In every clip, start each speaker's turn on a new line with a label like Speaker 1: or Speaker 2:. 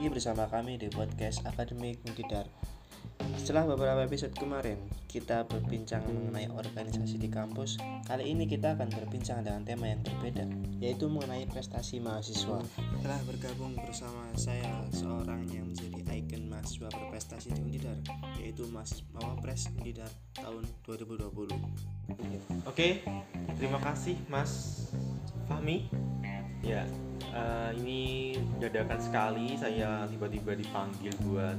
Speaker 1: lagi bersama kami di podcast Akademik Untidar. Setelah beberapa episode kemarin, kita berbincang mengenai organisasi di kampus. Kali ini kita akan berbincang dengan tema yang berbeda, yaitu mengenai prestasi mahasiswa. Telah bergabung bersama saya seorang yang menjadi ikon mahasiswa berprestasi di Undidar, yaitu Mas Mawapres Undidar tahun 2020.
Speaker 2: Oke, terima kasih Mas Fahmi. Ya, eh, ini dadakan sekali saya tiba-tiba dipanggil buat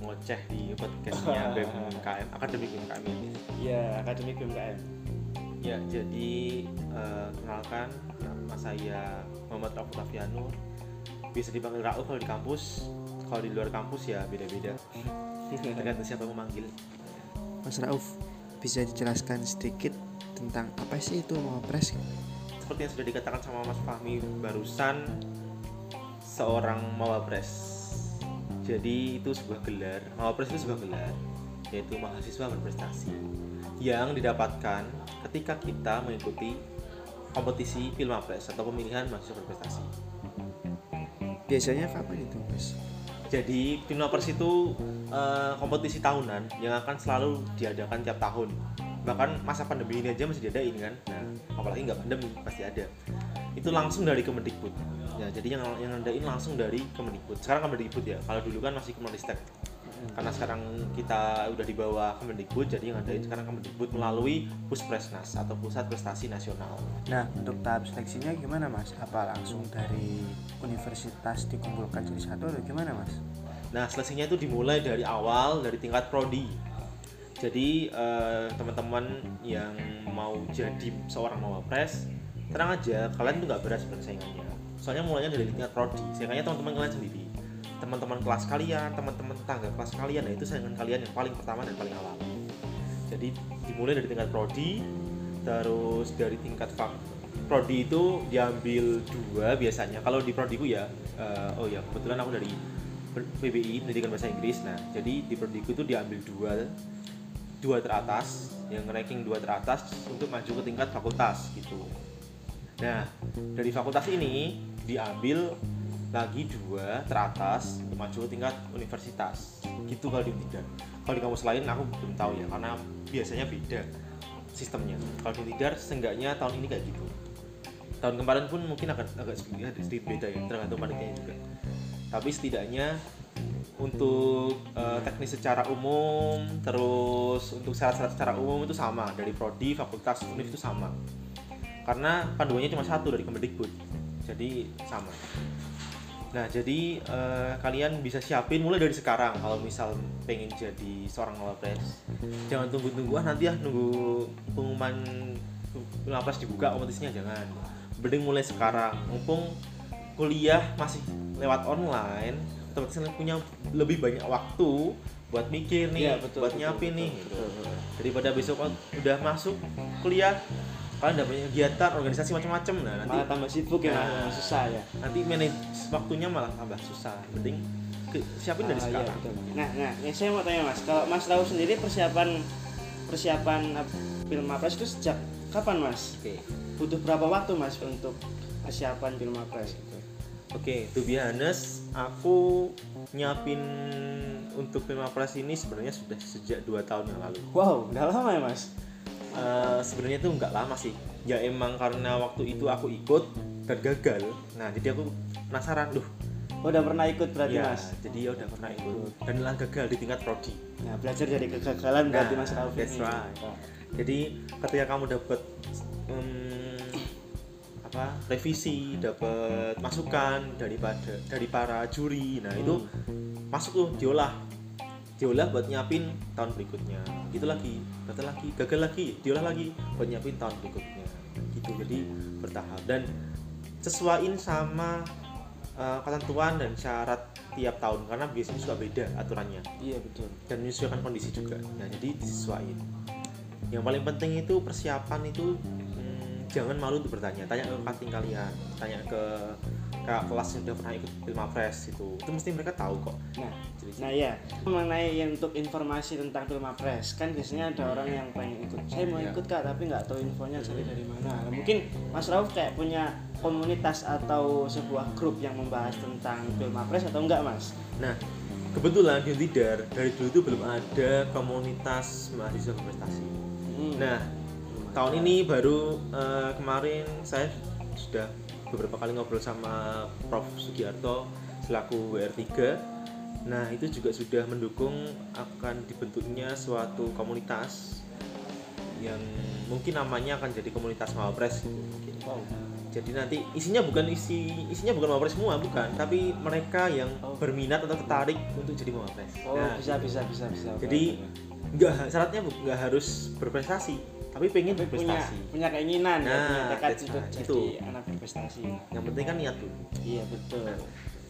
Speaker 2: ngoceh di podcastnya BMKM Akademik BMKM ini.
Speaker 1: Ya, Akademik BMKM.
Speaker 2: Ya, jadi eh, kenalkan nama saya Muhammad Rauf Tafianur. Bisa dipanggil Rauf kalau di kampus. Kalau di luar kampus ya beda-beda. Tergantung siapa yang memanggil.
Speaker 1: Mas Rauf, bisa dijelaskan sedikit tentang apa sih itu Mawapres?
Speaker 2: Seperti yang sudah dikatakan sama Mas Fahmi barusan seorang mawapres. Jadi itu sebuah gelar. Mawapres itu sebuah gelar yaitu mahasiswa berprestasi yang didapatkan ketika kita mengikuti kompetisi Filmapres atau pemilihan mahasiswa berprestasi.
Speaker 1: Biasanya kapan itu, Mas?
Speaker 2: jadi Filmapres itu eh, kompetisi tahunan yang akan selalu diadakan tiap tahun. Bahkan masa pandemi ini aja masih diadain kan? Nah apalagi nggak pandemi pasti ada itu langsung dari Kemendikbud ya jadi yang yang ngadain langsung dari Kemendikbud sekarang Kemendikbud ya kalau dulu kan masih Kemenristek karena sekarang kita udah di bawah Kemendikbud jadi yang ngadain sekarang Kemendikbud melalui Puspresnas atau Pusat Prestasi Nasional
Speaker 1: Nah, untuk tahap seleksinya gimana, Mas? Apa langsung dari universitas dikumpulkan jadi satu atau gimana, Mas?
Speaker 2: Nah, seleksinya itu dimulai dari awal dari tingkat prodi. Jadi eh, teman-teman yang mau jadi seorang mawapres, tenang aja, kalian tuh nggak berat sebenarnya saingannya. Soalnya mulainya dari tingkat prodi. Saingannya teman-teman kalian sendiri. Teman-teman kelas kalian, teman-teman tetangga kelas kalian, nah itu saingan kalian yang paling pertama dan paling awal. Jadi dimulai dari tingkat prodi, terus dari tingkat fak prodi itu diambil dua biasanya. Kalau di prodiku ya, eh, oh ya kebetulan aku dari PBI pendidikan bahasa Inggris nah jadi di prodiku itu diambil dua dua teratas yang ranking dua teratas untuk maju ke tingkat fakultas gitu. Nah dari fakultas ini diambil lagi dua teratas untuk maju ke tingkat universitas. Gitu kalau di Untidan kalau di kampus lain aku belum tahu ya karena biasanya beda sistemnya. Kalau di Untidan seenggaknya tahun ini kayak gitu. Tahun kemarin pun mungkin agak agak sedikit, sedikit beda ya tergantung panitianya juga. Tapi setidaknya untuk eh, teknis secara umum terus untuk syarat-syarat secara umum itu sama. Dari prodi fakultas univ itu sama. Karena panduannya cuma satu dari Kemendikbud. Jadi sama. Nah jadi eh, kalian bisa siapin mulai dari sekarang. Kalau misal pengen jadi seorang wapres jangan tunggu-tunggu ah nanti ya nunggu pengumuman Pilpres dibuka kompetisinya jangan. Mending mulai sekarang. Mumpung kuliah masih lewat online kalian punya lebih banyak waktu buat mikir nih
Speaker 1: Iya, betul,
Speaker 2: buat
Speaker 1: betul,
Speaker 2: nyiapin
Speaker 1: betul,
Speaker 2: nih
Speaker 1: betul,
Speaker 2: gitu.
Speaker 1: betul.
Speaker 2: daripada besok udah masuk kuliah kalian udah punya kegiatan organisasi macam-macam nah nanti
Speaker 1: Malah tambah sibuk ya,
Speaker 2: Nah.
Speaker 1: susah ya.
Speaker 2: nanti manage waktunya malah tambah susah mending ke, siapin dari
Speaker 1: iya,
Speaker 2: sekarang
Speaker 1: betul. Nah, nah, yang saya mau tanya Mas, kalau Mas tahu sendiri persiapan persiapan Filmapres itu sejak kapan Mas?
Speaker 2: oke
Speaker 1: Butuh berapa waktu Mas untuk persiapan Filmapres itu?
Speaker 2: Oke, to be honest, aku nyiapin untuk Pilmapres ini sebenarnya sudah sejak dua tahun yang lalu.
Speaker 1: Wow, udah lama ya Mas?
Speaker 2: Eh, sebenarnya itu nggak lama sih. Ya emang karena waktu itu aku ikut dan gagal. Nah, jadi aku penasaran, duh.
Speaker 1: Oh, udah pernah ikut berarti
Speaker 2: ya,
Speaker 1: Mas?
Speaker 2: jadi ya udah pernah ikut dan lah gagal di tingkat prodi.
Speaker 1: Nah, belajar dari kegagalan berarti
Speaker 2: Nah,
Speaker 1: Mas Rauf
Speaker 2: that's right.
Speaker 1: Oh.
Speaker 2: Jadi ketika kamu dapat apa revisi, dapat masukan daripada dari para juri, nah itu
Speaker 1: Hmm.
Speaker 2: masuk tuh diolah. Diolah buat nyiapin tahun berikutnya. Gitu lagi gagal lagi gagal lagi diolah lagi buat nyiapin tahun berikutnya. Gitu jadi bertahap. Dan sesuaiin sama uh, ketentuan dan syarat tiap tahun karena biasanya suka beda aturannya.
Speaker 1: Iya, betul.
Speaker 2: dan menyesuaikan kondisi juga. Nah jadi disesuaikan yang paling penting itu persiapan itu jangan malu untuk bertanya tanya ke kating kalian tanya ke kayak kelas yang udah pernah ikut Pilmapres itu itu mesti mereka tahu kok
Speaker 1: Nah,
Speaker 2: Jadi,
Speaker 1: nah ya mengenai yang untuk informasi tentang Pilmapres kan biasanya ada orang yang pengen ikut. Saya mau
Speaker 2: Iya.
Speaker 1: ikut kak, tapi nggak tahu infonya cari dari mana. Nah, mungkin Mas Rauf kayak punya komunitas atau sebuah grup yang membahas tentang Pilmapres atau enggak Mas?
Speaker 2: nah kebetulan di Tidar dari dulu itu belum ada komunitas mahasiswa berprestasi
Speaker 1: Hmm.
Speaker 2: nah tahun ini baru eh, kemarin saya sudah beberapa kali ngobrol sama Prof Sugiarto selaku WR3 nah itu juga sudah mendukung akan dibentuknya suatu komunitas yang mungkin namanya akan jadi komunitas Mawapres gitu mungkin.
Speaker 1: Wow.
Speaker 2: Jadi nanti isinya bukan isi isinya bukan Mawapres semua bukan, tapi mereka yang
Speaker 1: Oh.
Speaker 2: berminat atau tertarik untuk jadi Mawapres.
Speaker 1: Oh
Speaker 2: Nah,
Speaker 1: bisa bisa bisa bisa.
Speaker 2: Jadi nggak syaratnya nggak harus berprestasi, tapi pengen
Speaker 1: Tapi punya punya keinginan ya,
Speaker 2: Nah,
Speaker 1: punya tekad
Speaker 2: that's
Speaker 1: untuk jadi
Speaker 2: Itu.
Speaker 1: anak berprestasi.
Speaker 2: Yang penting kan niat dulu.
Speaker 1: Iya betul.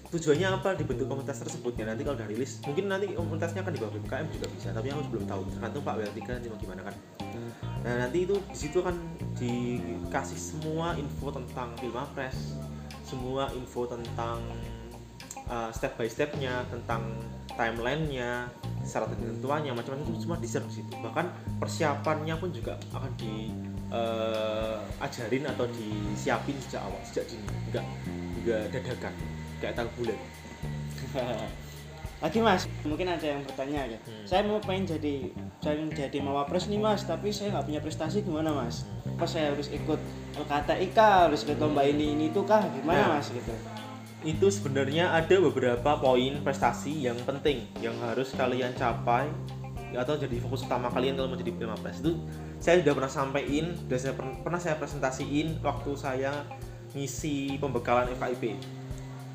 Speaker 2: Tujuannya apa dibentuk komunitas tersebut ya nanti kalau udah rilis mungkin nanti komunitasnya akan di bawah BMKM juga bisa tapi aku belum tahu tergantung Pak WL3 nanti mau gimana kan nah nanti itu di situ akan dikasih semua info tentang Pilmapres semua info tentang uh, step by stepnya tentang timelinenya syarat ketentuannya macam-macam itu semua di share di situ bahkan persiapannya pun juga akan di uh, ajarin atau disiapin sejak awal sejak dini enggak enggak dadakan kayak tahu bulan
Speaker 1: Lagi mas, mungkin ada yang bertanya ya.
Speaker 2: Hmm.
Speaker 1: Saya mau pengen jadi pengen jadi mawapres nih mas, tapi saya nggak punya prestasi gimana mas? Apa saya harus ikut LKTIK, harus ikut lomba ini ini itu kah? Gimana
Speaker 2: Nah.
Speaker 1: mas gitu?
Speaker 2: Itu sebenarnya ada beberapa poin prestasi yang penting yang harus kalian capai atau jadi fokus utama kalian kalau mau jadi Pilmapres itu saya sudah pernah sampaikan sudah saya per- pernah saya presentasiin waktu saya ngisi pembekalan FKIP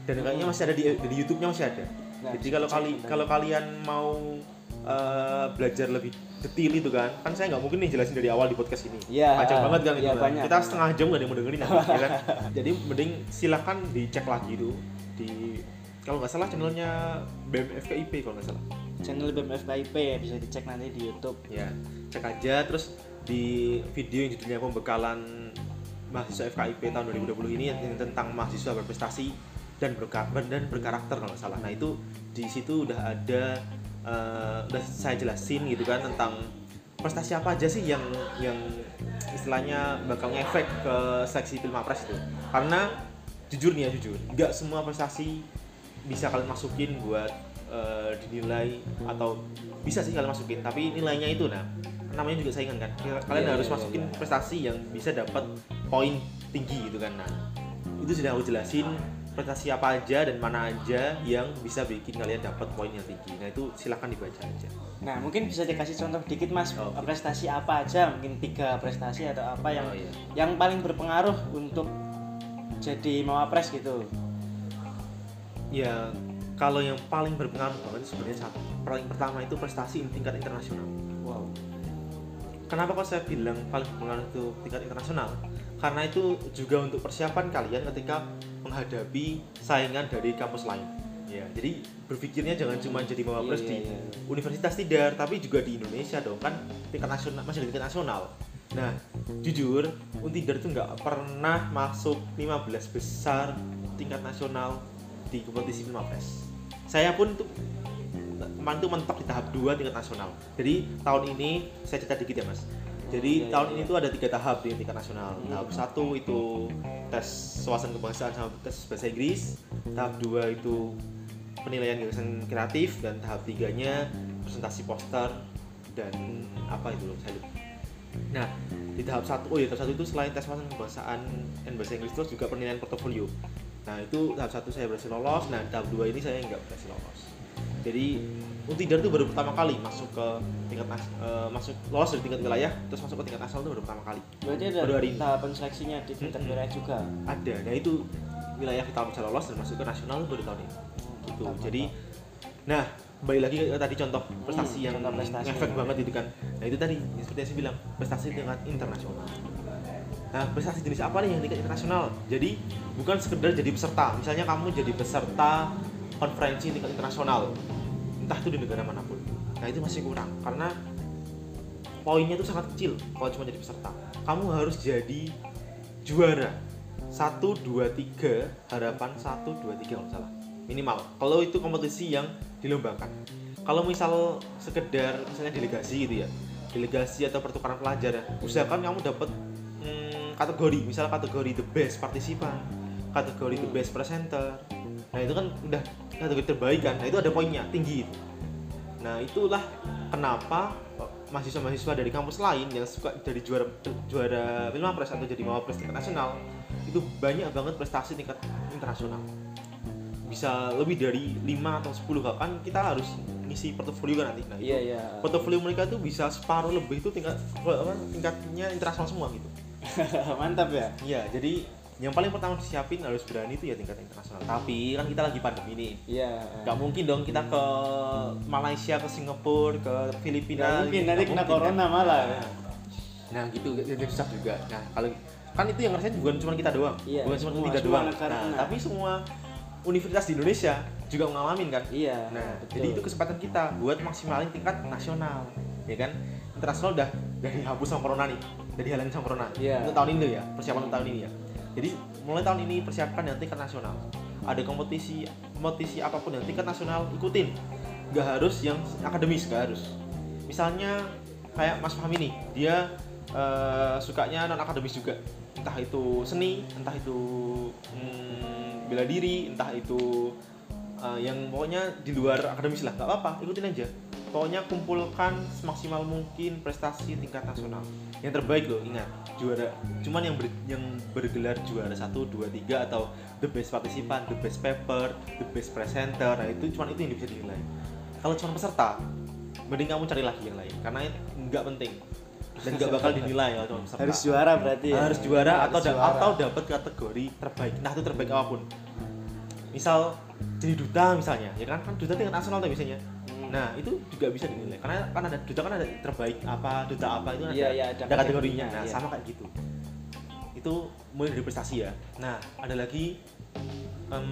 Speaker 2: dan kayaknya masih ada di, di YouTube-nya masih ada.
Speaker 1: Nah,
Speaker 2: jadi kalau kali kalau kalian mau eh, belajar lebih detail itu kan. Kan saya nggak mungkin nih jelasin dari awal di podcast ini.
Speaker 1: Iya,
Speaker 2: panjang banget kan
Speaker 1: iya,
Speaker 2: itu kan.
Speaker 1: banyak,
Speaker 2: kita setengah jam nggak ada yang mau dengerin ya kan? Jadi mending silakan dicek lagi tuh di kalau nggak salah channelnya BMFKIP kalau nggak salah.
Speaker 1: Channel BMFKIP ya bisa dicek nanti di YouTube.
Speaker 2: ya cek aja. Terus di video yang judulnya pembekalan mahasiswa FKIP tahun 2020 ini yang tentang mahasiswa berprestasi dan berkarakter dan berkarakter kalau nggak salah. Nah itu di situ udah ada eh, udah saya jelasin gitu kan tentang prestasi apa aja sih yang yang istilahnya bakal ngefek ke seleksi Pilmapres itu. Karena jujur nih ya jujur nggak semua prestasi bisa kalian masukin buat eh, dinilai atau bisa sih kalian masukin tapi nilainya itu. Nah namanya juga saingan kan. Kalian
Speaker 1: Iya,
Speaker 2: harus
Speaker 1: iya,
Speaker 2: masukin
Speaker 1: iya.
Speaker 2: prestasi yang bisa dapat poin tinggi gitu kan. Nah itu sudah aku jelasin prestasi apa aja dan mana aja yang bisa bikin kalian dapat poin yang tinggi nah itu silahkan dibaca aja
Speaker 1: Nah mungkin bisa dikasih contoh dikit mas
Speaker 2: Oke.
Speaker 1: prestasi apa aja mungkin tiga prestasi atau apa yang
Speaker 2: Oh, iya.
Speaker 1: yang paling berpengaruh untuk jadi mawapres gitu.
Speaker 2: ya kalau yang paling berpengaruh banget sebenarnya satu paling pertama itu prestasi tingkat internasional
Speaker 1: Wow.
Speaker 2: Kenapa kok saya bilang paling berpengaruh itu tingkat internasional? Karena itu juga untuk persiapan kalian ketika menghadapi saingan dari kampus lain. Ya, jadi berpikirnya jangan cuma jadi mawapres
Speaker 1: Iya,
Speaker 2: di
Speaker 1: iya, iya.
Speaker 2: universitas tidak, tapi juga di Indonesia dong kan tingkat nasional masih di tingkat nasional. Nah, jujur Untidar itu nggak pernah masuk 15 besar tingkat nasional di kompetisi mawapres. Saya pun tuh kemarin tuh mentok di tahap 2 tingkat nasional. Jadi tahun ini saya cerita dikit ya mas. Jadi
Speaker 1: Iya,
Speaker 2: tahun
Speaker 1: iya,
Speaker 2: ini
Speaker 1: iya.
Speaker 2: tuh ada tiga tahap di tingkat nasional.
Speaker 1: Hmm.
Speaker 2: Tahap satu itu tes wawasan kebangsaan sama tes bahasa Inggris. Tahap dua itu penilaian gagasan kreatif dan tahap tiganya presentasi poster dan apa itu loh saya lupa. Nah di tahap satu, oh ya tahap satu itu selain tes wawasan kebangsaan dan bahasa Inggris terus juga penilaian portofolio. Nah itu tahap satu saya berhasil lolos, nah tahap dua ini saya nggak berhasil lolos. Jadi Untidar itu baru pertama kali masuk ke tingkat eh, masuk lolos dari tingkat wilayah terus masuk ke tingkat nasional itu baru pertama kali.
Speaker 1: Berarti ada
Speaker 2: Baru hari ini.
Speaker 1: tahapan seleksinya di tingkat
Speaker 2: Mm-mm.
Speaker 1: wilayah juga.
Speaker 2: Ada, nah itu wilayah kita bisa lolos dan masuk ke nasional itu baru tahun ini. Gitu.
Speaker 1: Mantap,
Speaker 2: Jadi
Speaker 1: mantap.
Speaker 2: nah kembali lagi ke tadi contoh prestasi
Speaker 1: Hmm,
Speaker 2: yang
Speaker 1: contoh prestasi.
Speaker 2: ngefek banget itu kan. Nah itu tadi yang seperti yang saya bilang prestasi tingkat internasional. Nah, prestasi jenis apa nih yang tingkat internasional? Jadi bukan sekedar jadi peserta. Misalnya kamu jadi peserta konferensi tingkat internasional, entah itu di negara mana pun. Nah itu masih kurang karena poinnya itu sangat kecil kalau cuma jadi peserta. Kamu harus jadi juara. Satu dua tiga harapan satu dua tiga nggak salah. Minimal. Kalau itu kompetisi yang dilombakan. Kalau misal sekedar misalnya delegasi gitu ya delegasi atau pertukaran pelajar ya usahakan kamu dapat hmm, kategori. Misal kategori the best partisipan kategori the best presenter nah itu kan udah kategori terbaik kan. Nah itu ada poinnya tinggi itu. Nah itulah kenapa mahasiswa-mahasiswa dari kampus lain yang suka dari juara juara Filma Press atau jadi mawapres tingkat nasional itu banyak banget prestasi tingkat internasional. Bisa lebih dari 5 atau 10 bahkan kita harus ngisi portofolio kan nanti. Nah
Speaker 1: iya iya.
Speaker 2: portofolio mereka tuh bisa separuh lebih itu tingkat apa, tingkatnya internasional semua gitu.
Speaker 1: Mantap ya.
Speaker 2: Iya jadi yang paling pertama disiapin harus berani itu ya tingkat internasional. Tapi kan kita lagi pandemi nih.
Speaker 1: Iya.
Speaker 2: Nggak mungkin dong kita ke Malaysia ke Singapura ke Filipina.
Speaker 1: Nggak mungkin nanti kena
Speaker 2: mungkin,
Speaker 1: corona
Speaker 2: kan?
Speaker 1: malah.
Speaker 2: Nah. Gitu. Jadi susah juga. Nah kalau kan itu yang ngerasain bukan cuma kita doang.
Speaker 1: Iya,
Speaker 2: bukan cuma kita doang. nah tapi semua universitas di Indonesia juga ngalamin kan?
Speaker 1: Iya
Speaker 2: Nah,
Speaker 1: betul.
Speaker 2: jadi itu kesempatan kita buat maksimalin tingkat nasional, ya kan? Internasional udah udah dihapus sama corona nih, udah dihilangin sama corona.
Speaker 1: Iya.
Speaker 2: Untuk tahun ini ya, persiapan untuk tahun ini ya. Jadi mulai tahun ini persiapkan yang tingkat nasional. Ada kompetisi kompetisi apa pun yang tingkat nasional ikutin. Gak harus yang akademis, gak harus. Misalnya kayak Mas Fahmi nih, dia eh, sukanya non akademis juga. Entah itu seni, entah itu hmm, bela diri, entah itu uh, yang pokoknya di luar akademis lah nggak apa-apa ikutin aja. Pokoknya kumpulkan semaksimal mungkin prestasi tingkat nasional. Yang terbaik loh ingat juara. Cuman yang ber, yang bergelar juara satu dua tiga atau the best partisipan the best paper the best presenter nah itu cuman itu yang bisa dinilai. Kalau cuma peserta mending kamu cari lagi yang lain karena nggak penting. Dan nggak bakal dinilai kalau cuma peserta.
Speaker 1: Harus juara berarti ya?
Speaker 2: Harus juara
Speaker 1: Harus
Speaker 2: atau da- atau dapat kategori terbaik. Nah itu terbaik apa pun misal jadi duta misalnya ya kan? Kan duta tingkat nasional tuh biasanya.
Speaker 1: Hmm.
Speaker 2: nah itu juga bisa dinilai. Karena kan ada duta kan ada terbaik apa duta apa itu kan
Speaker 1: Iya,
Speaker 2: ada,
Speaker 1: iya, ada
Speaker 2: ada kategorinya. Nah
Speaker 1: iya.
Speaker 2: sama kayak gitu. Itu mulai dari prestasi ya. Nah ada lagi em,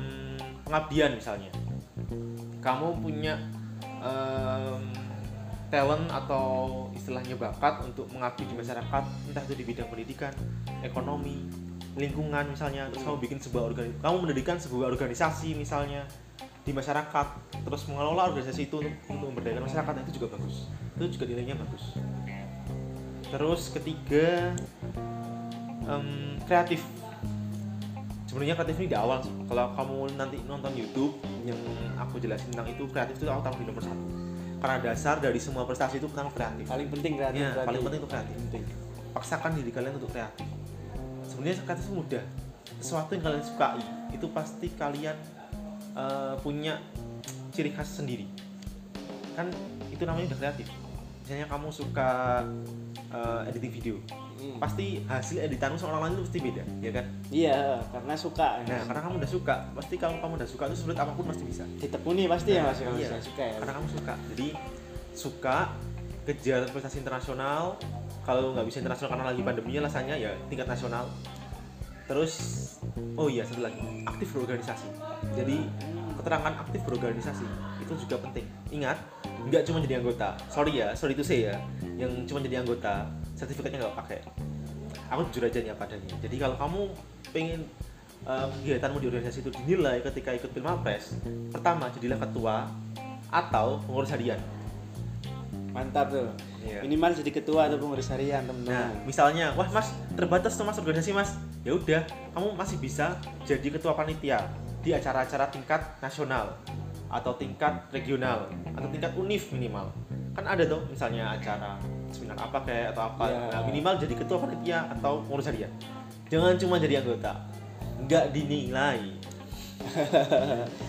Speaker 2: pengabdian misalnya. Kamu punya em, talent atau istilahnya bakat untuk mengabdi di masyarakat entah itu di bidang pendidikan ekonomi lingkungan misalnya terus kamu bikin sebuah organisasi kamu mendirikan sebuah organisasi misalnya di masyarakat terus mengelola organisasi itu untuk, untuk memberdayakan masyarakat itu juga bagus. Itu juga nilainya bagus. Terus ketiga em, kreatif. Sebenarnya kreatif ini di awal sih. Kalau kamu nanti nonton YouTube yang aku jelasin tentang itu kreatif itu aku taruh di nomor satu. Karena dasar dari semua prestasi itu pertama kreatif.
Speaker 1: Paling penting kreatif
Speaker 2: Ya, paling penting itu kreatif. Paksakan diri kalian untuk kreatif sebenarnya itu mudah. Sesuatu yang kalian sukai itu pasti kalian eh, punya ciri khas sendiri. Kan itu namanya udah kreatif. Misalnya kamu suka eh, editing video.
Speaker 1: Hmm.
Speaker 2: pasti hasil editanmu sama orang lain itu pasti beda ya kan?
Speaker 1: Iya karena suka.
Speaker 2: Nah karena kamu udah suka pasti kalau kamu udah suka itu sulit apa pun pasti bisa.
Speaker 1: Ditekuni pasti ya
Speaker 2: Nah,
Speaker 1: mas kalau
Speaker 2: iya.
Speaker 1: suka ya.
Speaker 2: Karena kamu suka. Jadi suka kejar prestasi internasional kalau nggak bisa internasional karena lagi pandemi alasannya ya tingkat nasional. Terus oh iya satu lagi aktif berorganisasi. Jadi keterangan aktif berorganisasi itu juga penting. Ingat nggak cuma jadi anggota. Sorry ya sorry itu saya ya yang cuma jadi anggota sertifikatnya nggak pakai aku jujur aja nih apa jadi kalau kamu pengen uh, kegiatanmu di organisasi itu dinilai ketika ikut Pilmapres pertama jadilah ketua atau pengurus harian
Speaker 1: mantap tuh
Speaker 2: Iya.
Speaker 1: minimal jadi ketua atau pengurus harian
Speaker 2: Nah,
Speaker 1: teman-teman
Speaker 2: misalnya, wah mas terbatas tuh mas organisasi mas, ya udah, kamu masih bisa jadi ketua panitia di acara-acara tingkat nasional atau tingkat regional atau tingkat univ minimal. Kan ada tuh misalnya acara seminar apa kayak atau apa,
Speaker 1: Ya.
Speaker 2: nah, minimal jadi ketua panitia atau pengurus harian. Jangan cuma jadi anggota, nggak dinilai.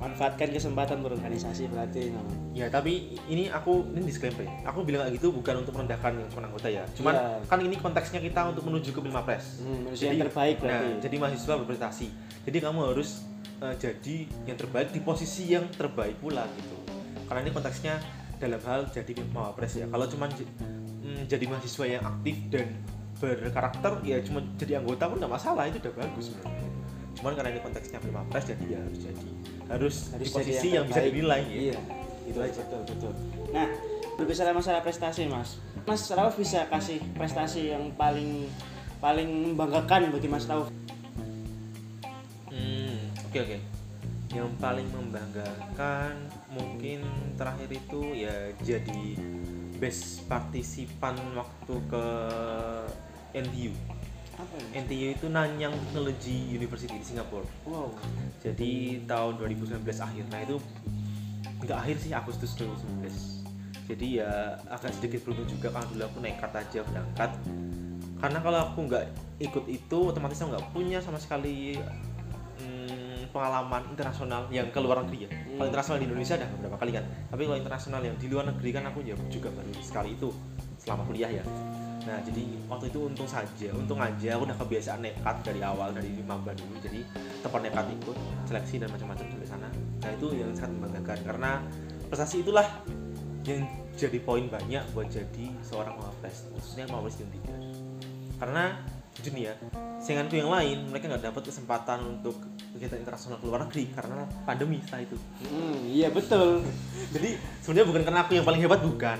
Speaker 1: manfaatkan kesempatan berorganisasi berarti namanya
Speaker 2: Ya tapi ini aku ini disclaimer ya. Aku bilang kayak gitu bukan untuk merendahkan yang cuma anggota ya. Cuman
Speaker 1: Iya.
Speaker 2: kan ini konteksnya kita untuk menuju ke Pilmapres.
Speaker 1: hmm, manusia yang terbaik berarti
Speaker 2: Nah, jadi mahasiswa berprestasi. Jadi kamu harus eh, jadi yang terbaik di posisi yang terbaik pula gitu. Karena ini konteksnya dalam hal jadi mawapres ya. Kalau cuma j- mm, jadi mahasiswa yang aktif dan berkarakter ya cuma jadi anggota pun nggak masalah itu udah bagus sebenarnya. Cuman karena ini konteksnya mawapres jadi ya harus jadi harus,
Speaker 1: harus
Speaker 2: di
Speaker 1: jadi
Speaker 2: posisi yang, bisa
Speaker 1: terbaik.
Speaker 2: dinilai ya.
Speaker 1: iya
Speaker 2: Itu aja.
Speaker 1: betul betul nah berbicara masalah prestasi mas mas Rauf bisa kasih prestasi yang paling paling membanggakan bagi Mas Tauf
Speaker 2: Hmm, oke oke. Yang paling membanggakan mungkin terakhir itu ya jadi best partisipan waktu ke NTU.
Speaker 1: Apa ya?
Speaker 2: NTU itu Nanyang Technology University di Singapura.
Speaker 1: wow
Speaker 2: Jadi tahun 2019 akhir. Nah itu nggak akhir sih Agustus 2019. Jadi ya agak sedikit beruntung juga karena dulu aku nekat aja berangkat. Karena kalau aku nggak ikut itu otomatis aku nggak punya sama sekali hmm, pengalaman internasional yang ke luar negeri ya. Kalau
Speaker 1: Hmm.
Speaker 2: internasional di Indonesia ada beberapa kali kan. Tapi kalau internasional yang di luar negeri kan aku ya juga baru sekali itu selama kuliah ya. Nah jadi waktu itu untung saja, untung aja aku udah kebiasaan nekat dari awal dari maba dulu. Jadi tepat nekat ikut seleksi dan macam-macam dari sana. Nah itu yang sangat membanggakan karena prestasi itulah yang jadi poin banyak buat jadi seorang mawapres khususnya di tiga. Karena jujur nih ya sainganku yang lain mereka nggak dapat kesempatan untuk kegiatan internasional ke luar negeri karena pandemi setelah itu.
Speaker 1: Hmm, iya betul.
Speaker 2: Jadi sebenarnya bukan karena aku yang paling hebat bukan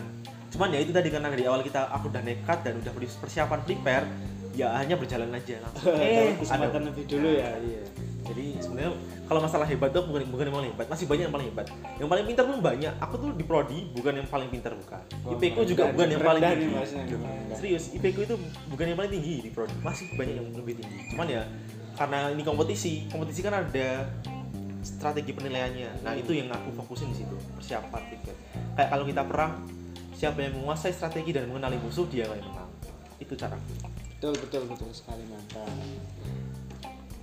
Speaker 2: cuman ya itu tadi karena dari awal kita aku udah nekat dan udah persiapan prepare ya hanya berjalan aja. Langsung
Speaker 1: eh kesempatan lebih dulu ya. Iya.
Speaker 2: Jadi sebenarnya kalau masalah hebat tuh bukan bukan yang paling hebat masih banyak yang paling hebat. Yang paling pintar pun banyak. Aku tuh di prodi bukan yang paling pintar bukan.
Speaker 1: Oh,
Speaker 2: IP ku juga bukan yang paling tinggi.
Speaker 1: rendah.
Speaker 2: serius IP ku itu bukan yang paling tinggi di prodi. Masih banyak yang lebih tinggi. Cuman ya karena ini kompetisi kompetisi kan ada strategi penilaiannya. Nah itu yang aku fokusin di situ persiapan tiket. Kayak kalau kita perang siapa yang menguasai strategi dan mengenali musuh dia yang menang itu cara
Speaker 1: betul betul betul sekali mantap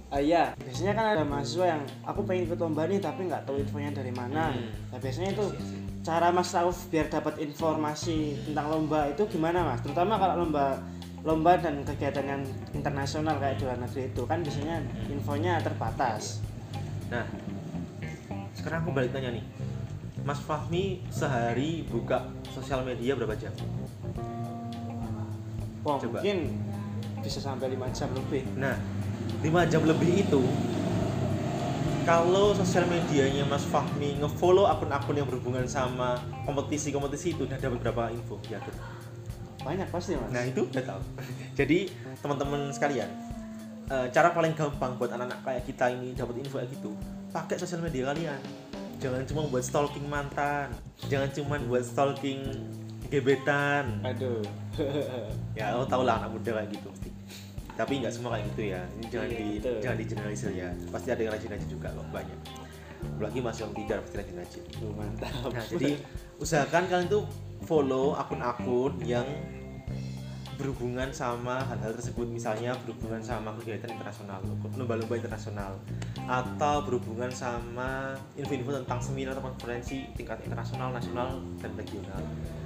Speaker 1: Ah iya, biasanya kan ada mahasiswa yang aku pengen ikut lomba nih tapi nggak tahu infonya dari mana.
Speaker 2: Hmm.
Speaker 1: Nah biasanya itu
Speaker 2: Iya sih.
Speaker 1: cara Mas Rauf biar dapat informasi tentang lomba itu gimana Mas? Terutama kalau lomba lomba dan kegiatan yang internasional kayak di luar negeri itu kan biasanya infonya terbatas.
Speaker 2: Nah, sekarang aku balik tanya nih, Mas Fahmi sehari buka sosial media berapa jam?
Speaker 1: Wah
Speaker 2: Coba.
Speaker 1: mungkin bisa sampai 5 jam lebih.
Speaker 2: Nah, 5 jam lebih itu kalau sosial medianya Mas Fahmi ngefollow akun-akun yang berhubungan sama kompetisi-kompetisi itu udah dapat berapa info ya tuh.
Speaker 1: Banyak pasti Mas.
Speaker 2: Nah itu udah tahu. Jadi teman-teman sekalian, eh, cara paling gampang buat anak-anak kayak kita ini dapat info kayak gitu, pakai sosial media kalian. Jangan cuma buat stalking mantan, jangan cuma buat stalking gebetan.
Speaker 1: Aduh.
Speaker 2: Ya lo tau lah anak muda kayak gitu. pasti. Tapi nggak semua kayak gitu ya. Ini jangan
Speaker 1: Iya,
Speaker 2: di
Speaker 1: betul.
Speaker 2: jangan di generalisir ya. Pasti ada yang rajin-rajin juga loh banyak. Apalagi masih yang tidak pasti rajin-rajin.
Speaker 1: Mantap.
Speaker 2: Nah, jadi usahakan kalian tuh follow akun-akun yang berhubungan sama hal-hal tersebut. Misalnya berhubungan sama kegiatan internasional lomba-lomba internasional atau berhubungan sama info-info tentang seminar atau konferensi tingkat internasional nasional dan regional.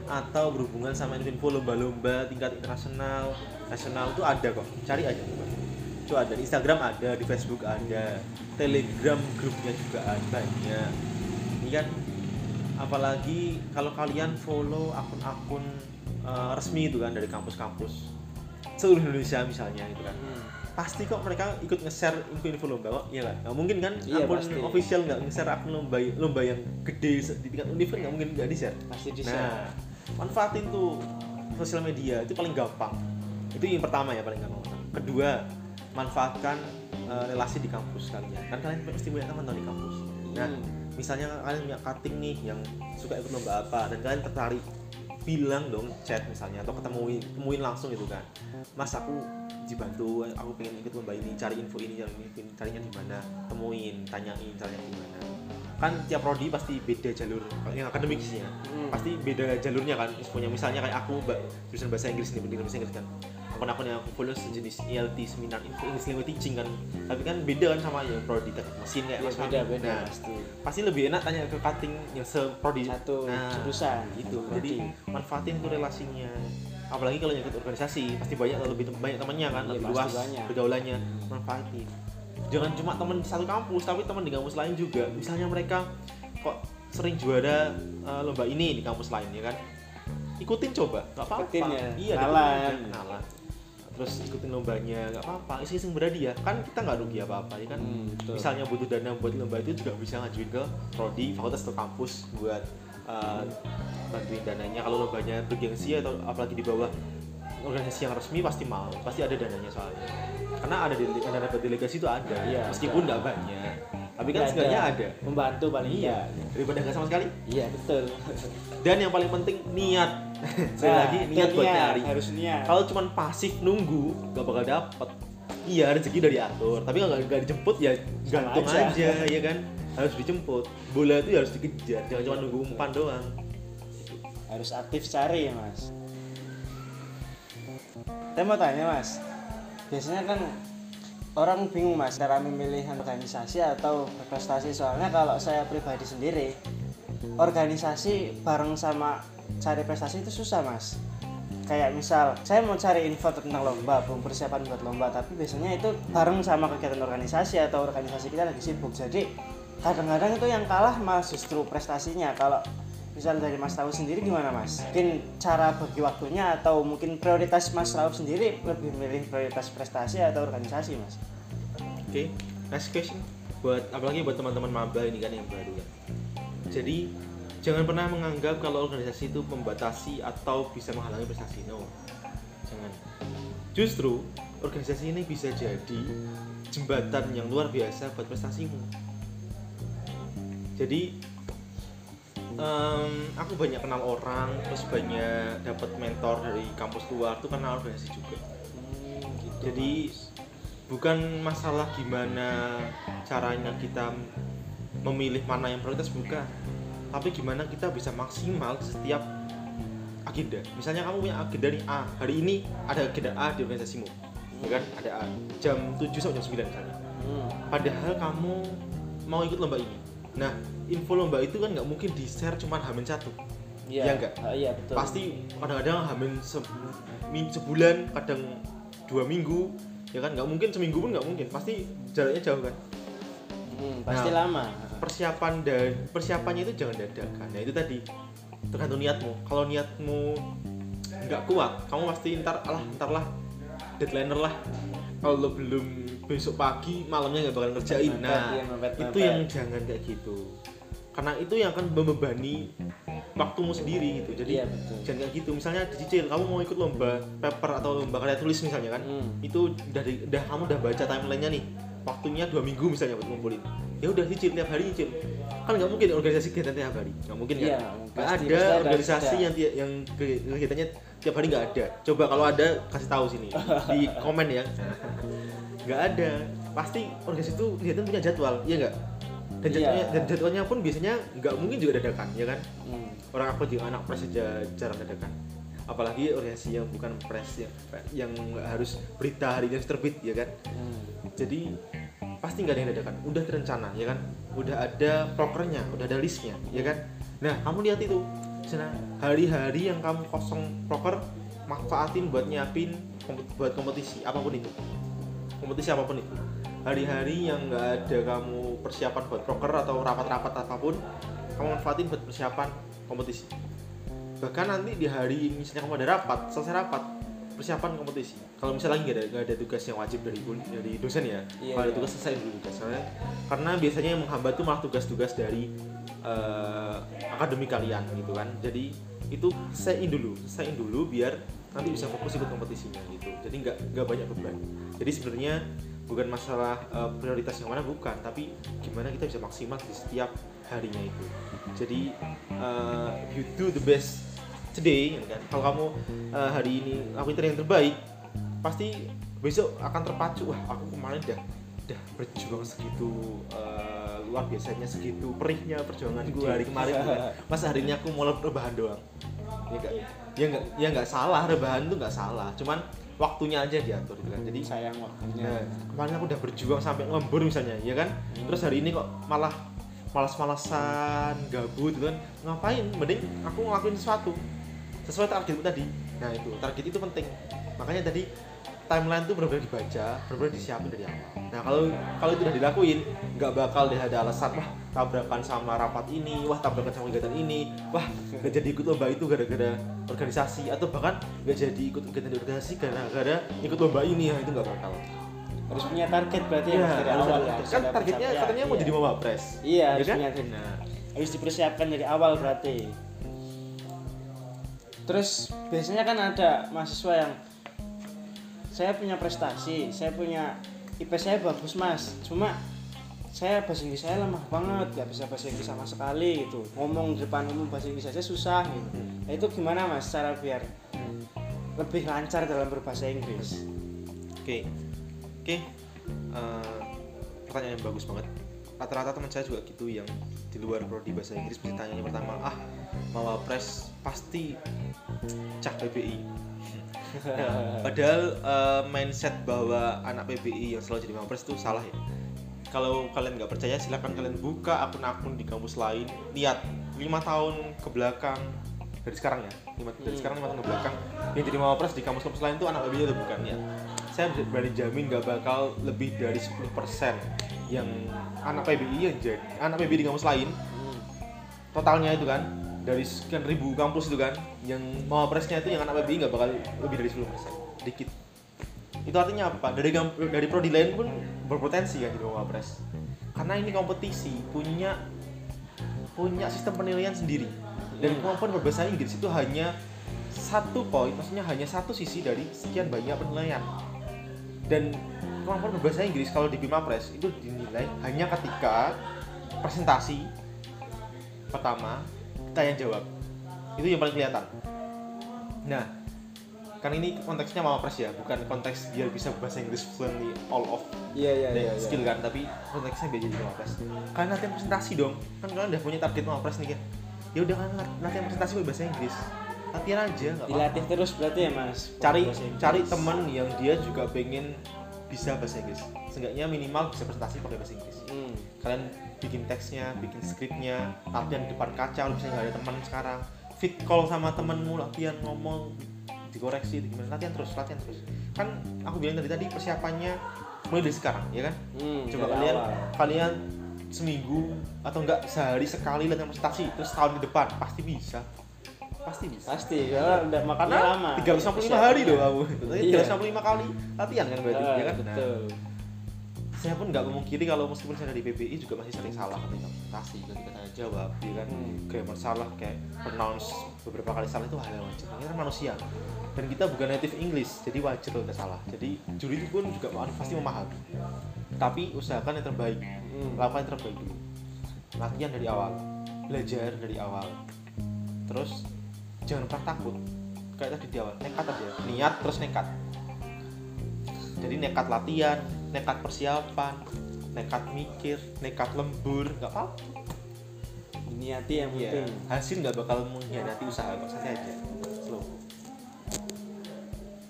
Speaker 2: Atau berhubungan sama info lomba-lomba tingkat internasional nasional itu ada kok. Cari aja coba itu ada. Di Instagram ada di Facebook ada Telegram grupnya juga ada banyak ini kan apalagi kalau kalian follow akun-akun eh, resmi itu kan dari kampus-kampus. Seluruh Indonesia misalnya gitu kan.
Speaker 1: Hmm.
Speaker 2: pasti kok mereka ikut nge-share info-info lomba kok? Iya kan nggak mungkin kan
Speaker 1: Iya,
Speaker 2: akun
Speaker 1: pasti.
Speaker 2: official nggak nge-share akun lomba lomba yang gede di tingkat univ kan nggak mungkin nggak di-share.
Speaker 1: Pasti di share.
Speaker 2: nah manfaatin tuh sosial media itu paling gampang. Itu yang pertama ya paling gampang. Kedua manfaatkan eh, relasi di kampus kalian. Kan kalian pasti punya teman-teman di kampus. Nah
Speaker 1: Hmm.
Speaker 2: misalnya kalian punya cutting nih yang suka ikut lomba apa dan kalian tertarik bilang dong chat misalnya atau ketemuin temuin langsung gitu kan. Mas aku dibantu aku pengen ikut lomba ini cari info ini cari ini carinya di mana? Temuin tanyain caranya gimana kan tiap prodi pasti beda jalur yang akademiknya.
Speaker 1: Hmm.
Speaker 2: pasti beda jalurnya kan infonya. Misalnya kayak aku jurusan bahasa Inggris nih pendidikan bahasa Inggris kan akun-akun yang aku follow sejenis ELT seminar info English language teaching kan tapi kan beda kan sama yang prodi teknik mesin kayak
Speaker 1: Iya,
Speaker 2: Mas
Speaker 1: beda beda
Speaker 2: Nah,
Speaker 1: pasti.
Speaker 2: pasti lebih enak tanya ke cutting yang seprodi
Speaker 1: Satu
Speaker 2: nah,
Speaker 1: jurusan.
Speaker 2: itu
Speaker 1: Prodi.
Speaker 2: jadi manfaatin itu relasinya apalagi kalau yang ikut organisasi pasti banyak lebih banyak temannya kan
Speaker 1: Iya,
Speaker 2: lebih luas
Speaker 1: banyak.
Speaker 2: pergaulannya manfaatin jangan cuma teman satu kampus tapi teman di kampus lain juga misalnya mereka kok sering juara eh, lomba ini di kampus lain ya kan ikutin coba nggak apa-apa
Speaker 1: ya,
Speaker 2: iya
Speaker 1: kenalan.
Speaker 2: kenalan terus ikutin lombanya nggak apa-apa. Iseng-iseng berhadiah kan kita nggak rugi apa-apa ya kan?
Speaker 1: Hmm, betul.
Speaker 2: misalnya butuh dana buat lomba itu juga bisa ngajuin ke prodi fakultas atau kampus buat uh, bantuin dananya. Kalau lombanya bergengsi atau apalagi di bawah organisasi yang resmi pasti mau. Pasti ada dananya soalnya. Karena ada di dana delegasi itu ada.
Speaker 1: Iya,
Speaker 2: meskipun nggak banyak tapi kan sebenarnya ada.
Speaker 1: membantu paling
Speaker 2: iya.
Speaker 1: iya
Speaker 2: daripada nggak sama sekali.
Speaker 1: Iya betul.
Speaker 2: Dan yang paling penting niat. Sekali
Speaker 1: Nah,
Speaker 2: lagi niat buat
Speaker 1: niat,
Speaker 2: nyari.
Speaker 1: harus niat.
Speaker 2: Kalau cuman pasif nunggu nggak bakal dapet. Iya rezeki udah diatur. Tapi kalau nggak nggak dijemput ya gantung
Speaker 1: aja.
Speaker 2: aja. ya kan? Harus dijemput. Bola itu harus dikejar jangan cuma nunggu umpan doang.
Speaker 1: Harus aktif cari ya mas. Saya mau tanya mas. Biasanya kan orang bingung mas cara memilih organisasi atau berprestasi. Soalnya kalau saya pribadi sendiri organisasi bareng sama cari prestasi itu susah mas. Kayak misal saya mau cari info tentang lomba belum persiapan buat lomba tapi biasanya itu bareng sama kegiatan organisasi atau organisasi kita lagi sibuk. Jadi kadang-kadang itu yang kalah malah justru prestasinya. Kalau misal dari Mas Tahu sendiri gimana Mas? Mungkin cara bagi waktunya atau mungkin prioritas Mas Tahu sendiri lebih milih prioritas prestasi atau organisasi Mas?
Speaker 2: Oke, next question. Buat apalagi buat teman-teman maba ini kan yang baru kan. Jadi jangan pernah menganggap kalau organisasi itu membatasi atau bisa menghalangi prestasi. No, jangan. Justru organisasi ini bisa jadi jembatan yang luar biasa buat prestasimu. Jadi em, aku banyak kenal orang, terus banyak dapat mentor dari kampus luar tuh karena organisasi juga.
Speaker 1: gitu,
Speaker 2: Jadi bukan masalah gimana caranya kita memilih mana yang prioritas bukan, tapi gimana kita bisa maksimal setiap agenda. Misalnya kamu punya agenda nih A, hari ini ada agenda A di organisasimu, ya kan? Ada A jam 7 sampai jam 9 misalnya.
Speaker 1: Hmm.
Speaker 2: Padahal kamu mau ikut lomba ini. Nah, info lomba itu kan nggak mungkin di share cuma hamin satu.
Speaker 1: Iya
Speaker 2: Iya nggak?
Speaker 1: Ah, iya betul.
Speaker 2: Pasti kadang-kadang hamin se- sebulan, kadang dua minggu, ya kan? Nggak mungkin seminggu pun nggak mungkin. Pasti jaraknya jauh kan.
Speaker 1: Hmm, pasti
Speaker 2: Nah,
Speaker 1: lama.
Speaker 2: Persiapan dan persiapannya itu jangan dadakan. Nah itu tadi tergantung niatmu. Kalau niatmu nggak kuat, kamu pasti ntar alah ntar lah deadlineer lah. Kalau lo belum besok pagi malamnya nggak bakal ngerjain.
Speaker 1: Mepet,
Speaker 2: Nah
Speaker 1: iya, mepet,
Speaker 2: itu yang jangan kayak gitu. Karena itu yang akan membebani waktumu sendiri gitu. Jadi
Speaker 1: Iya betul.
Speaker 2: jangan kayak gitu. Misalnya dicicil kamu mau ikut lomba paper atau lomba karya tulis misalnya kan
Speaker 1: Hmm.
Speaker 2: itu udah udah kamu udah baca timelinenya nih waktunya dua minggu misalnya buat ngumpulin. Ya udah cicil tiap hari cicil kan nggak mungkin organisasi kegiatan tiap hari. Nggak mungkin kan?
Speaker 1: Iya,
Speaker 2: nggak ada organisasi
Speaker 1: ada.
Speaker 2: yang yang ke- kegiatannya tiap hari nggak ada. Coba kalau ada kasih tahu sini di komen ya. Nggak ada. Pasti organisasi itu kegiatan punya jadwal iya nggak dan
Speaker 1: Iya.
Speaker 2: jadwalnya dan jadwalnya pun biasanya nggak mungkin juga dadakan ya kan?
Speaker 1: Hmm.
Speaker 2: orang aku juga anak pres aja jarang dadakan. Apalagi organisasi yang bukan pres yang yang nggak harus berita hari ini harus terbit ya kan?
Speaker 1: Hmm.
Speaker 2: jadi pasti nggak ada yang dadakan. Udah terencana ya kan? Udah ada prokernya udah ada listnya ya kan? Nah kamu lihat itu. Sana hari-hari yang kamu kosong proker manfaatin buat nyiapin buat kompetisi apa pun itu. Kompetisi apa pun itu hari-hari yang nggak ada kamu persiapan buat proker atau rapat-rapat apa pun kamu manfaatin buat persiapan kompetisi. Bahkan nanti di hari misalnya kamu ada rapat selesai rapat persiapan kompetisi. Kalau misalnya lagi nggak ada nggak ada tugas yang wajib dari dari dosen ya
Speaker 1: Iya,
Speaker 2: kalau ada
Speaker 1: iya.
Speaker 2: tugas selesai dulu tugas. Soalnya- karena biasanya yang menghambat tuh malah tugas-tugas dari eh, akademi kalian gitu kan. Jadi itu selesaiin dulu selesaiin dulu biar nanti bisa fokus ikut kompetisinya gitu. Jadi nggak nggak banyak beban. Jadi sebenarnya bukan masalah eh, prioritas yang mana bukan. Tapi gimana kita bisa maksimal di setiap harinya itu. Jadi if you do the best today ya kan? Kalau kamu eh, hari ini lakuin yang terbaik pasti besok akan terpacu. Wah aku kemarin udah udah berjuang segitu eh, luar biasanya segitu perihnya perjuangan gue hari kemarin kan. masa hari ini aku mau rebahan doang. Ya enggak ya enggak ya enggak salah rebahan tuh enggak salah. Cuman waktunya aja diatur gitu kan jadi
Speaker 1: sayang waktunya
Speaker 2: Nah, kemarin aku udah berjuang sampai lembur misalnya, ya kan? Terus hari ini kok malah malas-malasan, gabut gitu kan? Ngapain? Mending aku ngelakuin sesuatu sesuai targetku tadi. Nah itu target itu penting. Makanya tadi timeline tuh benar-benar dibaca, benar-benar disiapin dari awal. Nah kalau kalau itu udah dilakuin, nggak bakal deh ada alasan wah tabrakan sama rapat ini, wah tabrakan sama kegiatan ini, wah nggak jadi ikut lomba itu gara-gara organisasi atau bahkan nggak jadi ikut kegiatan organisasi gara-gara ikut lomba ini, nah itu nggak bakal.
Speaker 1: harus punya target berarti ya, Mas, dari
Speaker 2: harus
Speaker 1: awal
Speaker 2: ada
Speaker 1: ya,
Speaker 2: kan targetnya
Speaker 1: pencapaian.
Speaker 2: katanya mau
Speaker 1: Iya.
Speaker 2: jadi Mawapres.
Speaker 1: iya
Speaker 2: Ya
Speaker 1: harus
Speaker 2: kan?
Speaker 1: punya
Speaker 2: Nah,
Speaker 1: harus dipersiapkan dari awal berarti terus biasanya kan ada mahasiswa yang saya punya prestasi saya punya IP saya bagus mas cuma saya bahasa Inggris saya lemah banget gak bisa bahasa Inggris sama sekali gitu ngomong depan umum bahasa Inggris saja susah gitu nah, itu gimana mas cara biar lebih lancar dalam berbahasa Inggris
Speaker 2: Oke, oke. Eh, pertanyaan yang bagus banget. Rata-rata teman saya juga gitu yang di luar prodi bahasa Inggris yang pertama, ah mau pres pasti cah PBI. Padahal eh, mindset bahwa anak PBI yang selalu jadi mawapres itu salah ya. Kalau kalian nggak percaya, silahkan kalian buka akun-akun di kampus lain, lihat lima tahun ke belakang dari sekarang ya, lima, dari sekarang lima tahun ke belakang yang jadi mawapres di kampus-kampus lain itu anak PBI atau bukan ya? saya berani jamin gak bakal lebih dari 10% yang anak PBI yang jadi anak PBI di kampus lain totalnya itu kan dari sekian ribu kampus itu kan yang mau presnya itu yang anak PBI nggak bakal lebih dari 10% dikit. Itu artinya apa? Dari dari prodi lain pun berpotensi kan jadi mau pres karena ini kompetisi punya punya sistem penilaian sendiri. Dan kemampuan berbahasa Inggris itu hanya satu poin maksudnya hanya satu sisi dari sekian banyak penilaian. Dan kemampuan berbahasa Inggris kalau di Bima Press itu dinilai hanya ketika presentasi pertama kita yang jawab. Itu yang paling kelihatan. Nah kan ini konteksnya Mama Press ya bukan konteks biar bisa bahasa Inggris fluently all of the
Speaker 1: iya iya.
Speaker 2: skill kan tapi konteksnya biar jadi Mama Press kalian latihan presentasi dong. Kan kalian udah punya target Mama Press nih kan ya udah kan latihan presentasi bahasa Inggris. Latihan aja nggak
Speaker 1: dilatih terus berarti ya mas?
Speaker 2: Cari cari temen yang dia juga pengen bisa bahasa Inggris. Seenggaknya minimal bisa presentasi pakai bahasa Inggris.
Speaker 1: Hmm.
Speaker 2: kalian bikin teksnya bikin skripnya latihan di depan kaca kalau misalnya nggak ada teman sekarang fit call sama temenmu latihan ngomong dikoreksi gimana latihan terus latihan terus. Kan aku bilang tadi tadi persiapannya mulai dari sekarang ya kan?
Speaker 1: Hmm,
Speaker 2: coba kalian
Speaker 1: awal.
Speaker 2: kalian seminggu atau enggak sehari sekali latihan presentasi terus tahun ke depan pasti bisa pasti bisa.
Speaker 1: Pasti karena udah makannya
Speaker 2: karena
Speaker 1: lama.
Speaker 2: 365 hari loh kamu.
Speaker 1: Iya.
Speaker 2: 365 kali latihan kan berarti
Speaker 1: Ah,
Speaker 2: ya kan? Nah,
Speaker 1: betul
Speaker 2: saya pun nggak memungkiri kalau meskipun saya dari PPI juga masih sering salah ketika presentasi ketika tanya jawab ya kan?
Speaker 1: Hmm.
Speaker 2: grammar salah kayak pronounce beberapa kali salah itu hal yang wajar. Ini kan manusia dan kita bukan native English jadi wajar kalau kita salah. Jadi juri itu pun juga pasti memahami. Tapi usahakan yang terbaik.
Speaker 1: Hmm.
Speaker 2: lakukan yang terbaik dulu. Latihan dari awal. Belajar dari awal. Terus jangan pernah takut. Kayak tadi di awal nekat aja. Niat terus nekat. Jadi nekat latihan nekat persiapan nekat mikir nekat lembur nggak apa-apa.
Speaker 1: Niati yang
Speaker 2: Iya,
Speaker 1: penting.
Speaker 2: Hasil nggak bakal mengkhianati usaha kok santai aja. Slow.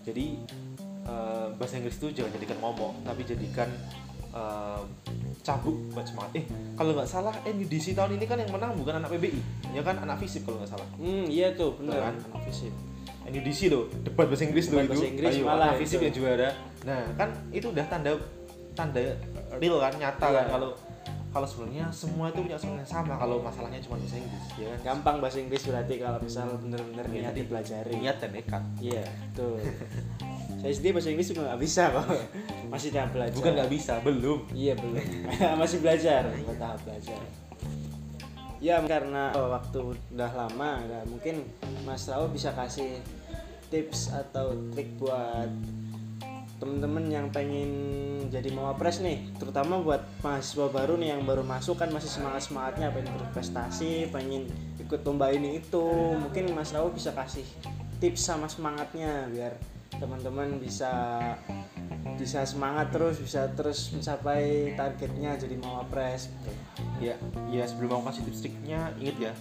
Speaker 2: Jadi eh, bahasa Inggris itu jangan jadikan momok tapi jadikan eh, cabuk buat semangat eh kalau nggak salah NUDC tahun ini kan yang menang bukan anak PBI ya kan? Anak fisip kalau nggak salah.
Speaker 1: Hmm iya tuh bener.
Speaker 2: Kan?
Speaker 1: anak fisip.
Speaker 2: NUDC loh debat bahasa Inggris loh
Speaker 1: Debat
Speaker 2: itu.
Speaker 1: bahasa Inggris
Speaker 2: Ayo,
Speaker 1: malah
Speaker 2: anak fisip
Speaker 1: itu.
Speaker 2: yang juara. Nah kan itu udah tanda tanda real kan nyata
Speaker 1: Iya.
Speaker 2: kan kalau kalau sebenarnya semua itu punya sesuatu yang sama kalau masalahnya cuma bahasa Inggris ya kan?
Speaker 1: Gampang bahasa Inggris berarti kalau misal bener-bener
Speaker 2: Iya,
Speaker 1: niat dipelajari.
Speaker 2: niat dan nekat.
Speaker 1: Iya tuh saya sendiri bahasa Inggris juga nggak bisa kok. Masih tahap belajar.
Speaker 2: Bukan nggak bisa belum.
Speaker 1: Iya belum. Masih belajar tahap belajar. Ya karena waktu udah lama nah, mungkin Mas Raul bisa kasih tips atau trik buat temen-temen yang pengen jadi mawapres nih terutama buat mahasiswa baru nih yang baru masuk kan masih semangat semangatnya pengen berprestasi pengen ikut lomba ini itu. Mungkin Mas Raul bisa kasih tips sama semangatnya biar teman-teman bisa bisa semangat terus bisa terus mencapai targetnya jadi mawapres. Gitu.
Speaker 2: ya ya sebelum mau kasih tips triknya inget ya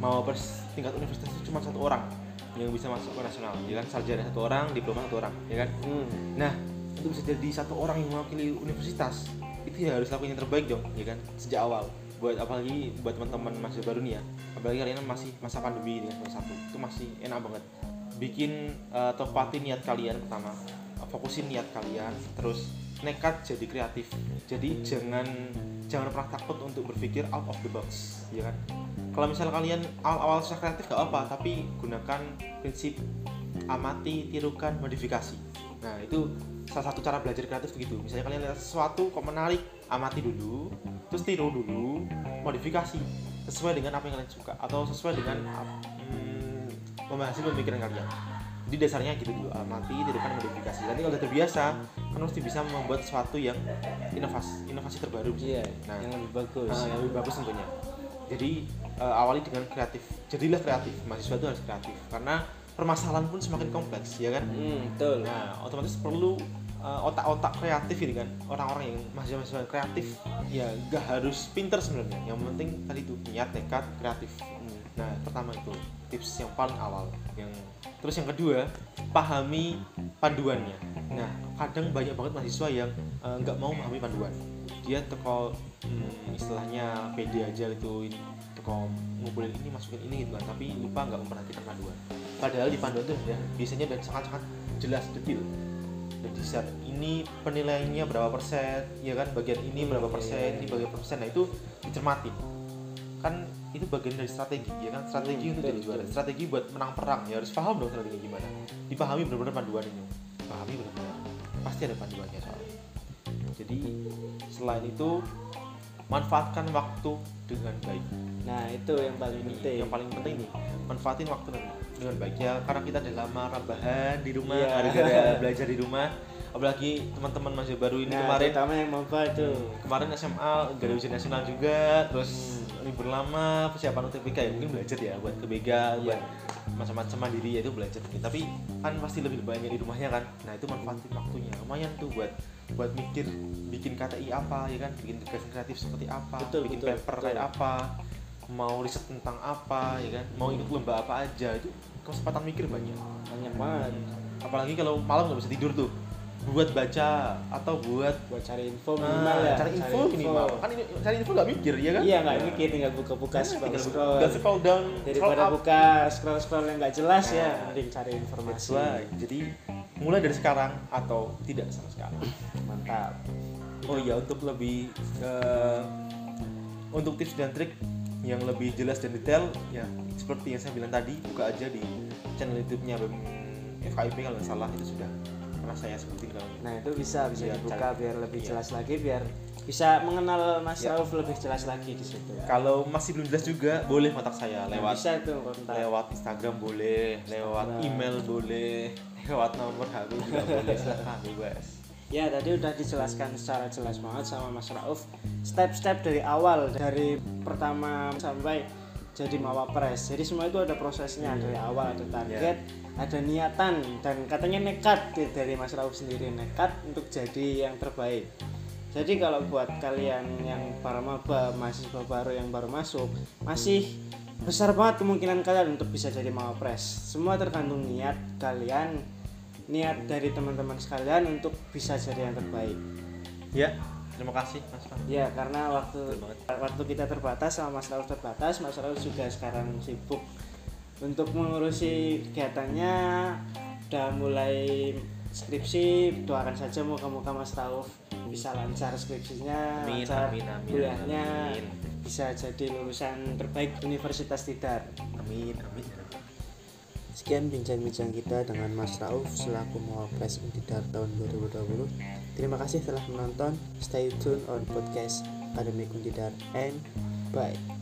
Speaker 2: mau pers tingkat universitas itu cuma satu orang yang bisa masuk ke nasional. Ya kan sarjana satu orang diploma satu orang ya kan?
Speaker 1: Hmm.
Speaker 2: nah untuk bisa jadi satu orang yang mewakili universitas itu ya harus lakukan yang terbaik dong ya kan? Sejak awal. Buat apalagi buat teman-teman masih baru nih ya apalagi kalian masih masa pandemi dengan semester satu itu masih enak banget bikin uh, tepatin niat kalian pertama. Fokusin niat kalian terus nekat jadi kreatif. Jadi jangan jangan pernah takut untuk berpikir out of the box ya kan? Kalau misalnya kalian awal-awal susah kreatif gak apa tapi gunakan prinsip amati tirukan modifikasi. Nah itu salah satu cara belajar kreatif begitu. Misalnya kalian lihat sesuatu kok menarik amati dulu terus tiru dulu modifikasi sesuai dengan apa yang kalian suka atau sesuai dengan hasil pemikiran kalian. Jadi dasarnya gitu dulu amati tidurkan modifikasi. Nanti kalau udah terbiasa kan mesti bisa membuat sesuatu yang inovasi inovasi terbaru.
Speaker 1: Iya
Speaker 2: Nah.
Speaker 1: yang lebih bagus.
Speaker 2: Nah, yang lebih bagus tentunya. Jadi eh, awali dengan kreatif. Jadilah kreatif. Mahasiswa itu harus kreatif. Karena permasalahan pun semakin kompleks ya kan?
Speaker 1: Hmm, betul.
Speaker 2: Nah otomatis perlu eh, otak-otak kreatif ini kan. Orang-orang yang mahasiswa-mahasiswa kreatif. Ya nggak harus pinter sebenarnya. Yang penting tadi itu niat nekat kreatif.
Speaker 1: Hmm.
Speaker 2: nah pertama itu tips yang paling awal. Yang terus yang kedua pahami panduannya. Nah kadang banyak banget mahasiswa yang eh, nggak mau memahami panduan. Dia teko hmm, istilahnya pede aja gitu teko ngumpulin ini masukin ini gitu kan tapi lupa nggak memperhatikan panduan. Padahal di panduan itu udah biasanya udah sangat-sangat jelas detil udah di set ini penilaiannya berapa persen ya kan? Bagian ini berapa persen ini bagian persen. Nah itu dicermati. Kan itu bagian dari strategi ya kan? Strategi
Speaker 1: Hmm,
Speaker 2: untuk jadi juara. strategi buat menang perang ya. Harus paham dong strategi gimana. Dipahami benar-benar panduan ini pahami benar-benar. Pasti ada panduannya soalnya jadi selain itu manfaatkan waktu dengan baik.
Speaker 1: Nah itu yang paling
Speaker 2: ini
Speaker 1: penting.
Speaker 2: yang paling penting nih. Manfaatin waktu dengan, dengan baik ya. Karena kita udah lama rebahan di rumah
Speaker 1: Iya.
Speaker 2: gara-gara belajar di rumah. Apalagi teman-teman masih baru ini
Speaker 1: nah,
Speaker 2: kemarin
Speaker 1: terutama yang maba tuh.
Speaker 2: Kemarin SMA gak ada ujian nasional juga. Terus libur lama persiapan UTBK ya mungkin belajar ya buat ke Bega
Speaker 1: Iya.
Speaker 2: buat macam-macam mandiri ya itu belajar mungkin tapi kan pasti lebih banyak di rumahnya kan. Nah itu manfaatin waktunya. Lumayan tuh buat buat mikir bikin KTI apa ya kan? Bikin tugas kreatif seperti apa
Speaker 1: Betul,
Speaker 2: bikin
Speaker 1: betul,
Speaker 2: paper
Speaker 1: betul.
Speaker 2: kayak apa mau riset tentang apa ya kan? Mau ikut lomba apa aja itu kesempatan mikir banyak.
Speaker 1: Banyak banget.
Speaker 2: Apalagi kalau malam nggak bisa tidur tuh buat baca atau buat
Speaker 1: buat cari info
Speaker 2: Nah,
Speaker 1: minimal ya
Speaker 2: cari info. minimal. Kan ini cari info nggak mikir ya kan?
Speaker 1: Iya nggak mikir tinggal buka-buka
Speaker 2: Nah,
Speaker 1: scroll
Speaker 2: tinggal
Speaker 1: scroll
Speaker 2: tinggal scroll down
Speaker 1: daripada
Speaker 2: scroll
Speaker 1: buka scroll scroll yang nggak jelas ya
Speaker 2: Nah,
Speaker 1: mending cari informasi.
Speaker 2: Jadi mulai dari sekarang atau tidak sama sekali.
Speaker 1: Mantap.
Speaker 2: Oh iya untuk lebih eh, untuk tips dan trik yang lebih jelas dan detail ya seperti yang saya bilang tadi buka aja di channel YouTube-nya FKIP kalau nggak salah itu sudah pernah saya sebutin kalau
Speaker 1: nah itu bisa bisa
Speaker 2: Iya,
Speaker 1: dibuka
Speaker 2: cari-
Speaker 1: biar lebih
Speaker 2: iya.
Speaker 1: jelas lagi biar bisa mengenal Mas
Speaker 2: Iya.
Speaker 1: Rauf lebih jelas lagi di situ
Speaker 2: kalau masih belum jelas juga boleh kontak saya
Speaker 1: Nah,
Speaker 2: lewat
Speaker 1: bisa tuh kontak
Speaker 2: lewat Instagram boleh, lewat
Speaker 1: Instagram.
Speaker 2: email boleh, lewat nomor HP juga boleh, silahkan bebas.
Speaker 1: Ya tadi udah dijelaskan secara jelas banget sama Mas Rauf Step-step dari awal Dari pertama sampai jadi mawapres Jadi semua itu ada prosesnya Dari awal ada target Ada niatan Dan katanya nekat dari Mas Rauf sendiri Nekat untuk jadi yang terbaik. Jadi kalau buat kalian yang para maba Mahasiswa baru yang baru masuk Masih besar banget kemungkinan kalian untuk bisa jadi mawapres Semua tergantung niat kalian niat dari teman-teman sekalian untuk bisa jadi yang terbaik.
Speaker 2: Ya, terima kasih Mas Fahmi.
Speaker 1: Ya, karena waktu waktu kita terbatas sama Mas Rauf terbatas, Mas Rauf juga sekarang sibuk untuk mengurusi kegiatannya udah mulai skripsi doakan saja moga-moga Mas Rauf bisa lancar skripsinya
Speaker 2: Amin,
Speaker 1: lancar
Speaker 2: amin, amin,
Speaker 1: kuliahnya
Speaker 2: amin.
Speaker 1: bisa jadi lulusan terbaik Universitas Tidar
Speaker 2: Amin, amin.
Speaker 1: Sekian bincang-bincang kita dengan Mas Rauf selaku Mawapres Untidar tahun 2020. Terima kasih telah menonton. Stay tune on podcast Akademik Untidar and bye.